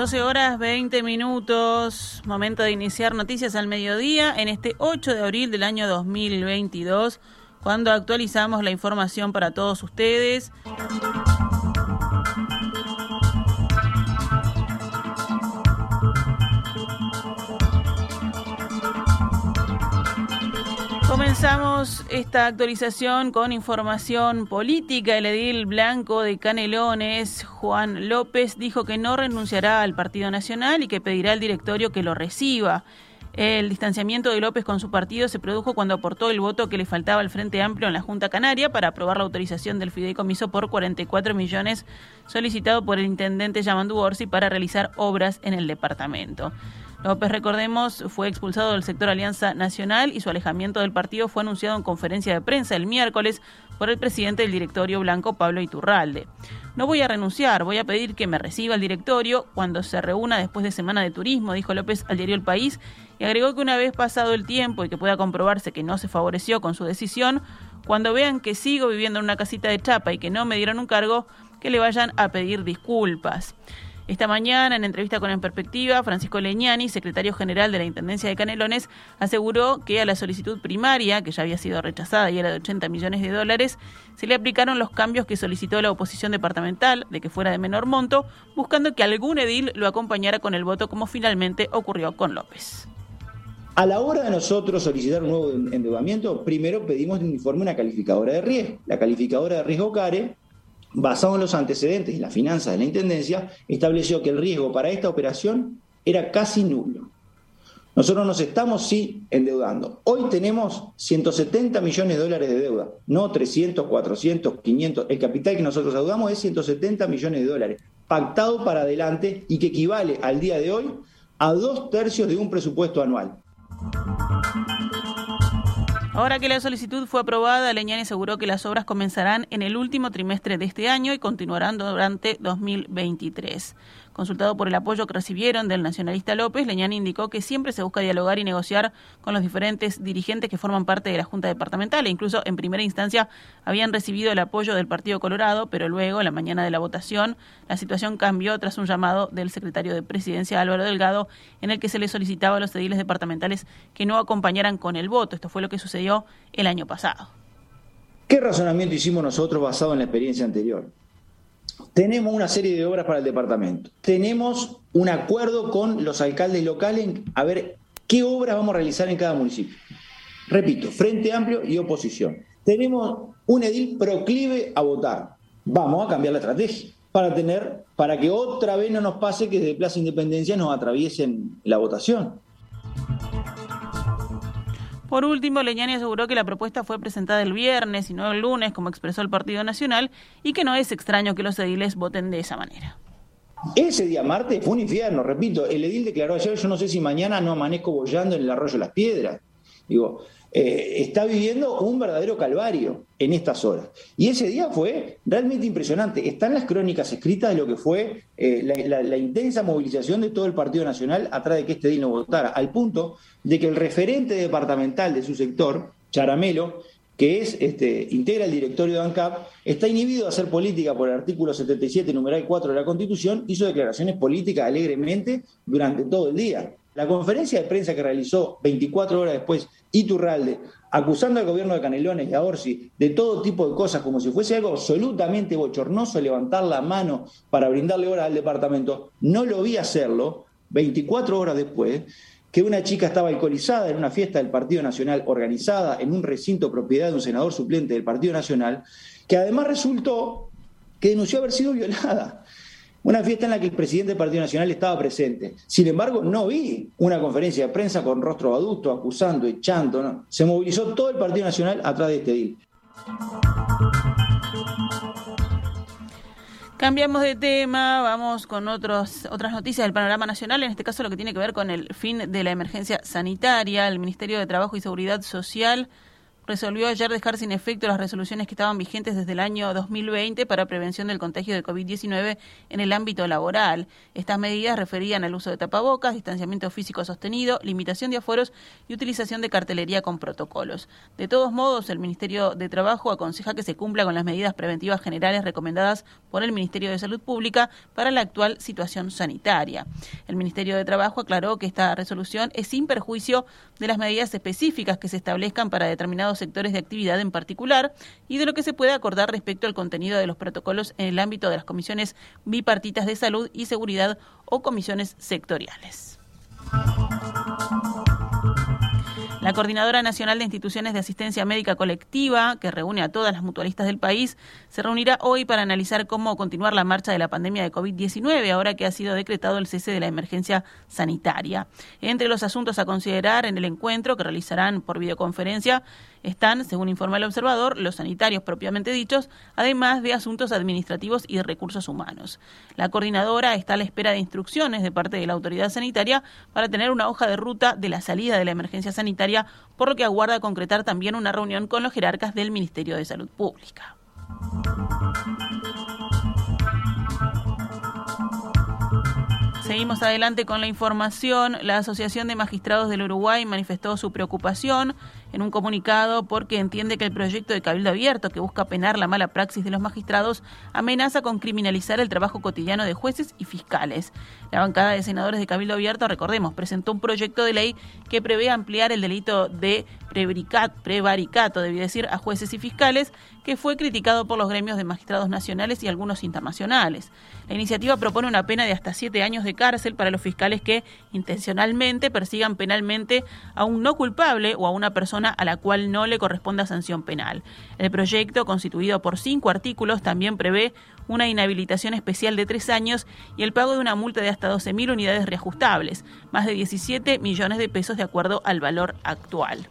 12 horas 20 minutos, momento de iniciar noticias al mediodía en este 8 de abril del año 2022, cuando actualizamos la información para todos ustedes. Comenzamos esta actualización con información política. El edil blanco de Canelones, Juan López, dijo que no renunciará al Partido Nacional y que pedirá al directorio que lo reciba. El distanciamiento de López con su partido se produjo cuando aportó el voto que le faltaba al Frente Amplio en la Junta Canaria para aprobar la autorización del fideicomiso por 44 millones solicitado por el intendente Yamandu Orsi para realizar obras en el departamento. López, recordemos, fue expulsado del sector Alianza Nacional y su alejamiento del partido fue anunciado en conferencia de prensa el miércoles por el presidente del directorio blanco, Pablo Iturralde. No voy a renunciar, voy a pedir que me reciba el directorio cuando se reúna después de semana de turismo, dijo López al diario El País, y agregó que una vez pasado el tiempo y que pueda comprobarse que no se favoreció con su decisión, cuando vean que sigo viviendo en una casita de chapa y que no me dieron un cargo, que le vayan a pedir disculpas. Esta mañana, en entrevista con En Perspectiva, Francisco Leñani, secretario general de la Intendencia de Canelones, aseguró que a la solicitud primaria, que ya había sido rechazada y era de 80 millones de dólares, se le aplicaron los cambios que solicitó la oposición departamental, de que fuera de menor monto, buscando que algún edil lo acompañara con el voto, como finalmente ocurrió con López. A la hora de nosotros solicitar un nuevo endeudamiento, primero pedimos un informe una calificadora de riesgo. La calificadora de riesgo CARE basado en los antecedentes y las finanzas de la Intendencia, estableció que el riesgo para esta operación era casi nulo. Nosotros nos estamos sí endeudando. Hoy tenemos 170 millones de dólares de deuda, no 300, 400, 500. El capital que nosotros deudamos es 170 millones de dólares, pactado para adelante y que equivale al día de hoy a dos tercios de un presupuesto anual. Ahora que la solicitud fue aprobada, Leñani aseguró que las obras comenzarán en el último trimestre de este año y continuarán durante 2023. Consultado por el apoyo que recibieron del nacionalista López, Leñani indicó que siempre se busca dialogar y negociar con los diferentes dirigentes que forman parte de la Junta Departamental e incluso en primera instancia habían recibido el apoyo del Partido Colorado, pero luego, la mañana de la votación, la situación cambió tras un llamado del secretario de Presidencia Álvaro Delgado en el que se le solicitaba a los ediles departamentales que no acompañaran con el voto. Esto fue lo que sucedió el año pasado. ¿Qué razonamiento hicimos nosotros basado en la experiencia anterior? Tenemos una serie de obras para el departamento. Tenemos un acuerdo con los alcaldes locales a ver qué obras vamos a realizar en cada municipio. Repito, Frente Amplio y oposición. Tenemos un edil proclive a votar. Vamos a cambiar la estrategia para tener, para que otra vez no nos pase que desde Plaza Independencia nos atraviesen la votación. Por último, Leñani aseguró que la propuesta fue presentada el viernes y no el lunes, como expresó el Partido Nacional, y que no es extraño que los ediles voten de esa manera. Ese día martes fue un infierno, repito, el edil declaró ayer, yo no sé si mañana no amanezco bollando en el arroyo Las Piedras. Digo, eh, está viviendo un verdadero calvario en estas horas. Y ese día fue realmente impresionante. Están las crónicas escritas de lo que fue eh, la, intensa movilización de todo el Partido Nacional atrás de que este día no votara, al punto de que el referente departamental de su sector, Charamelo, que es este, integra el directorio de ANCAP, está inhibido de hacer política por el artículo 77, numeral 4 de la Constitución, hizo declaraciones políticas alegremente durante todo el día. La conferencia de prensa que realizó 24 horas después Iturralde, acusando al gobierno de Canelones y a Orsi de todo tipo de cosas, como si fuese algo absolutamente bochornoso levantar la mano para brindarle horas al departamento, no lo vi hacerlo 24 horas después, que una chica estaba alcoholizada en una fiesta del Partido Nacional organizada en un recinto propiedad de un senador suplente del Partido Nacional, que además resultó que denunció haber sido violada. Una fiesta en la que el presidente del Partido Nacional estaba presente. Sin embargo, no vi una conferencia de prensa con rostro adulto, acusando, echando. Se movilizó todo el Partido Nacional atrás de este deal. Cambiamos de tema, vamos con otros, otras noticias del panorama nacional, en este caso lo que tiene que ver con el fin de la emergencia sanitaria. El Ministerio de Trabajo y Seguridad Social resolvió ayer dejar sin efecto las resoluciones que estaban vigentes desde el año 2020 para prevención del contagio de COVID-19 en el ámbito laboral. Estas medidas referían al uso de tapabocas, distanciamiento físico sostenido, limitación de aforos y utilización de cartelería con protocolos. De todos modos, el Ministerio de Trabajo aconseja que se cumpla con las medidas preventivas generales recomendadas por el Ministerio de Salud Pública para la actual situación sanitaria. El Ministerio de Trabajo aclaró que esta resolución es sin perjuicio de las medidas específicas que se establezcan para determinados sectores de actividad en particular y de lo que se puede acordar respecto al contenido de los protocolos en el ámbito de las comisiones bipartitas de salud y seguridad o comisiones sectoriales. La Coordinadora Nacional de Instituciones de Asistencia Médica Colectiva, que reúne a todas las mutualistas del país, se reunirá hoy para analizar cómo continuar la marcha de la pandemia de COVID-19, ahora que ha sido decretado el cese de la emergencia sanitaria. Entre los asuntos a considerar en el encuentro que realizarán por videoconferencia están, según informa el observador, los sanitarios propiamente dichos, además de asuntos administrativos y recursos humanos. La coordinadora está a la espera de instrucciones de parte de la autoridad sanitaria para tener una hoja de ruta de la salida de la emergencia sanitaria, por lo que aguarda concretar también una reunión con los jerarcas del Ministerio de Salud Pública. Seguimos adelante con la información. La Asociación de Magistrados del Uruguay manifestó su preocupación en un comunicado porque entiende que el proyecto de Cabildo Abierto, que busca penar la mala praxis de los magistrados, amenaza con criminalizar el trabajo cotidiano de jueces y fiscales. La bancada de senadores de Cabildo Abierto, recordemos, presentó un proyecto de ley que prevé ampliar el delito de prevaricato, debí decir, a jueces y fiscales, que fue criticado por los gremios de magistrados nacionales y algunos internacionales. La iniciativa propone una pena de hasta siete años de cárcel para los fiscales que intencionalmente persigan penalmente a un no culpable o a una persona a la cual no le corresponda sanción penal. El proyecto, constituido por cinco artículos, también prevé una inhabilitación especial de tres años y el pago de una multa de hasta 12.000 unidades reajustables, más de 17 millones de pesos de acuerdo al valor actual.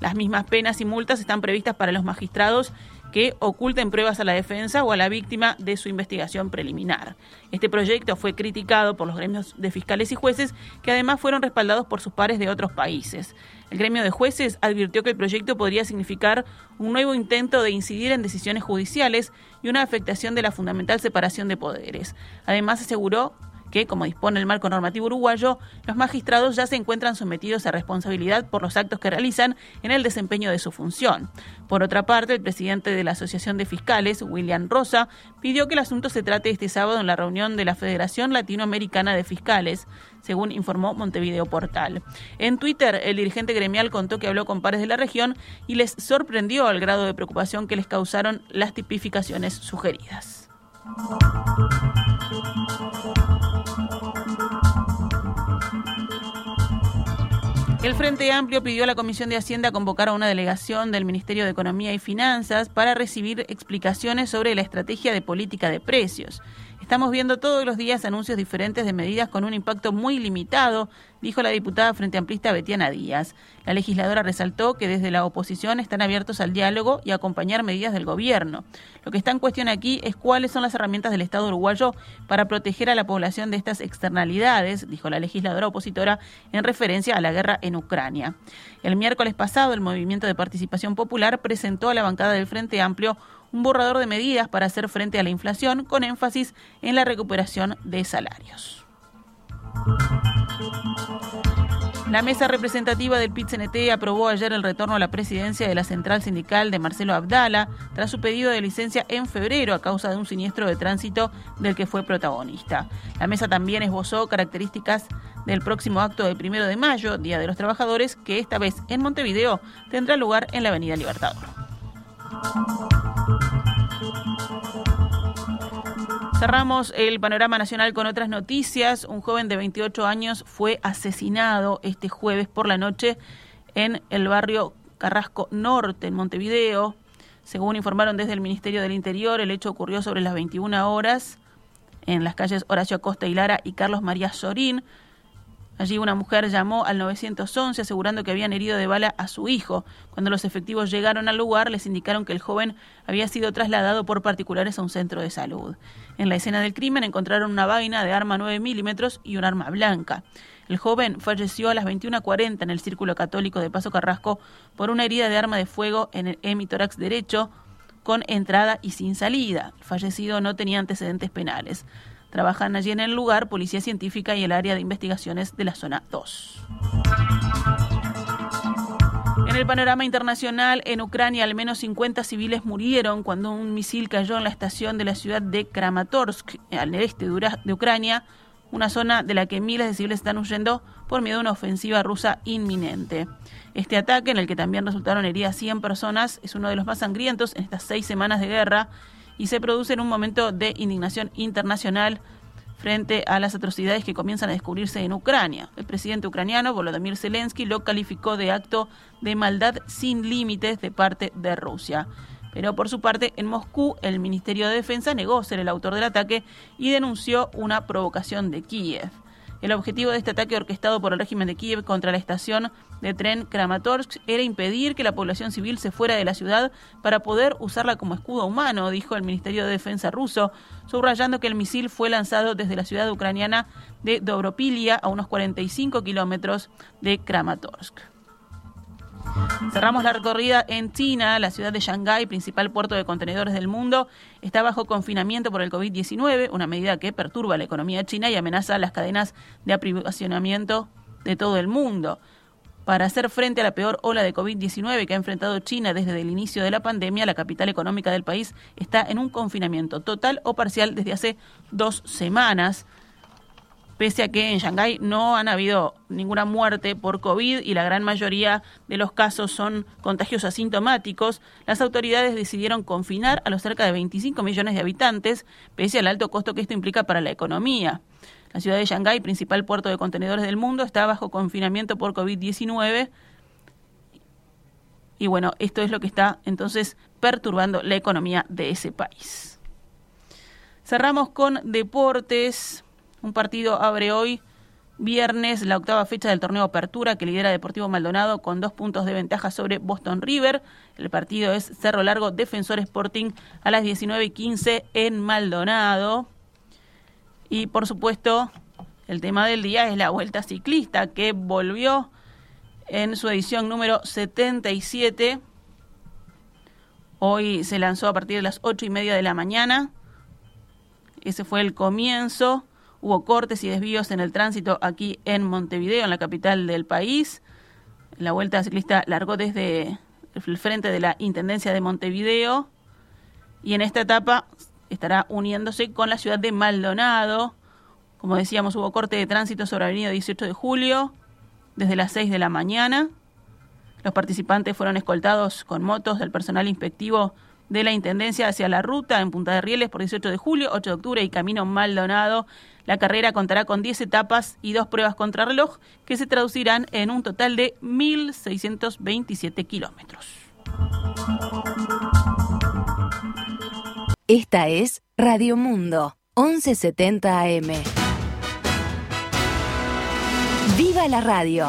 Las mismas penas y multas están previstas para los magistrados que oculten pruebas a la defensa o a la víctima de su investigación preliminar. Este proyecto fue criticado por los gremios de fiscales y jueces, que además fueron respaldados por sus pares de otros países. El gremio de jueces advirtió que el proyecto podría significar un nuevo intento de incidir en decisiones judiciales y una afectación de la fundamental separación de poderes. Además, aseguró que, como dispone el marco normativo uruguayo, los magistrados ya se encuentran sometidos a responsabilidad por los actos que realizan en el desempeño de su función. Por otra parte, el presidente de la Asociación de Fiscales, William Rosa, pidió que el asunto se trate este sábado en la reunión de la Federación Latinoamericana de Fiscales, según informó Montevideo Portal. En Twitter, el dirigente gremial contó que habló con pares de la región y les sorprendió el grado de preocupación que les causaron las tipificaciones sugeridas. El Frente Amplio pidió a la Comisión de Hacienda convocar a una delegación del Ministerio de Economía y Finanzas para recibir explicaciones sobre la estrategia de política de precios. Estamos viendo todos los días anuncios diferentes de medidas con un impacto muy limitado, dijo la diputada Frente Amplista Betiana Díaz. La legisladora resaltó que desde la oposición están abiertos al diálogo y a acompañar medidas del gobierno. Lo que está en cuestión aquí es cuáles son las herramientas del Estado uruguayo para proteger a la población de estas externalidades, dijo la legisladora opositora en referencia a la guerra en Ucrania. El miércoles pasado, el Movimiento de Participación Popular presentó a la bancada del Frente Amplio un borrador de medidas para hacer frente a la inflación con énfasis en la recuperación de salarios. La mesa representativa del PIT-CNT aprobó ayer el retorno a la presidencia de la central sindical de Marcelo Abdala tras su pedido de licencia en febrero a causa de un siniestro de tránsito del que fue protagonista. La mesa también esbozó características del próximo acto del primero de mayo, Día de los Trabajadores, que esta vez en Montevideo tendrá lugar en la Avenida Libertador. Cerramos el panorama nacional con otras noticias. Un joven de 28 años fue asesinado este jueves por la noche en el barrio Carrasco Norte, en Montevideo. Según informaron desde el Ministerio del Interior, el hecho ocurrió sobre las 21 horas en las calles Horacio Acosta y Lara y Carlos María Sorín. Allí una mujer llamó al 911 asegurando que habían herido de bala a su hijo. Cuando los efectivos llegaron al lugar, les indicaron que el joven había sido trasladado por particulares a un centro de salud. En la escena del crimen encontraron una vaina de arma 9 milímetros y un arma blanca. El joven falleció a las 21.40 en el Círculo Católico de Paso Carrasco por una herida de arma de fuego en el hemitórax derecho con entrada y sin salida. El fallecido no tenía antecedentes penales. Trabajan allí en el lugar Policía Científica y el área de investigaciones de la zona 2. En el panorama internacional, en Ucrania al menos 50 civiles murieron cuando un misil cayó en la estación de la ciudad de Kramatorsk, al este de Ucrania, una zona de la que miles de civiles están huyendo por miedo a una ofensiva rusa inminente. Este ataque, en el que también resultaron heridas 100 personas, es uno de los más sangrientos en estas seis semanas de guerra y se produce en un momento de indignación internacional frente a las atrocidades que comienzan a descubrirse en Ucrania. El presidente ucraniano Volodymyr Zelensky lo calificó de acto de maldad sin límites de parte de Rusia. Pero por su parte, en Moscú, el Ministerio de Defensa negó ser el autor del ataque y denunció una provocación de Kiev. El objetivo de este ataque orquestado por el régimen de Kiev contra la estación de tren Kramatorsk era impedir que la población civil se fuera de la ciudad para poder usarla como escudo humano, dijo el Ministerio de Defensa ruso, subrayando que el misil fue lanzado desde la ciudad ucraniana de Dobropilia a unos 45 kilómetros de Kramatorsk. Cerramos la recorrida en China, la ciudad de Shanghái, principal puerto de contenedores del mundo, está bajo confinamiento por el COVID-19, una medida que perturba la economía china y amenaza las cadenas de aprovisionamiento de todo el mundo. Para hacer frente a la peor ola de COVID-19 que ha enfrentado China desde el inicio de la pandemia, la capital económica del país está en un confinamiento total o parcial desde hace dos semanas pese a que en Shanghái no han habido ninguna muerte por COVID y la gran mayoría de los casos son contagios asintomáticos, las autoridades decidieron confinar a los cerca de 25 millones de habitantes, pese al alto costo que esto implica para la economía. La ciudad de Shanghái, principal puerto de contenedores del mundo, está bajo confinamiento por COVID-19. Y bueno, esto es lo que está entonces perturbando la economía de ese país. Cerramos con deportes. Un partido abre hoy, viernes, la octava fecha del torneo Apertura que lidera Deportivo Maldonado con dos puntos de ventaja sobre Boston River. El partido es Cerro Largo Defensor Sporting a las 19.15 en Maldonado. Y por supuesto, el tema del día es la Vuelta Ciclista que volvió en su edición número 77. Hoy se lanzó a partir de las ocho y media de la mañana. Ese fue el comienzo Hubo cortes y desvíos en el tránsito aquí en Montevideo, en la capital del país. La vuelta ciclista largó desde el frente de la Intendencia de Montevideo y en esta etapa estará uniéndose con la ciudad de Maldonado. Como decíamos, hubo corte de tránsito sobre Avenida 18 de Julio desde las 6 de la mañana. Los participantes fueron escoltados con motos del personal inspectivo de la Intendencia hacia la ruta en Punta de Rieles por 18 de julio, 8 de octubre y Camino Maldonado. La carrera contará con 10 etapas y dos pruebas contrarreloj que se traducirán en un total de 1.627 kilómetros. Esta es Radio Mundo, 1170 AM. ¡Viva la radio!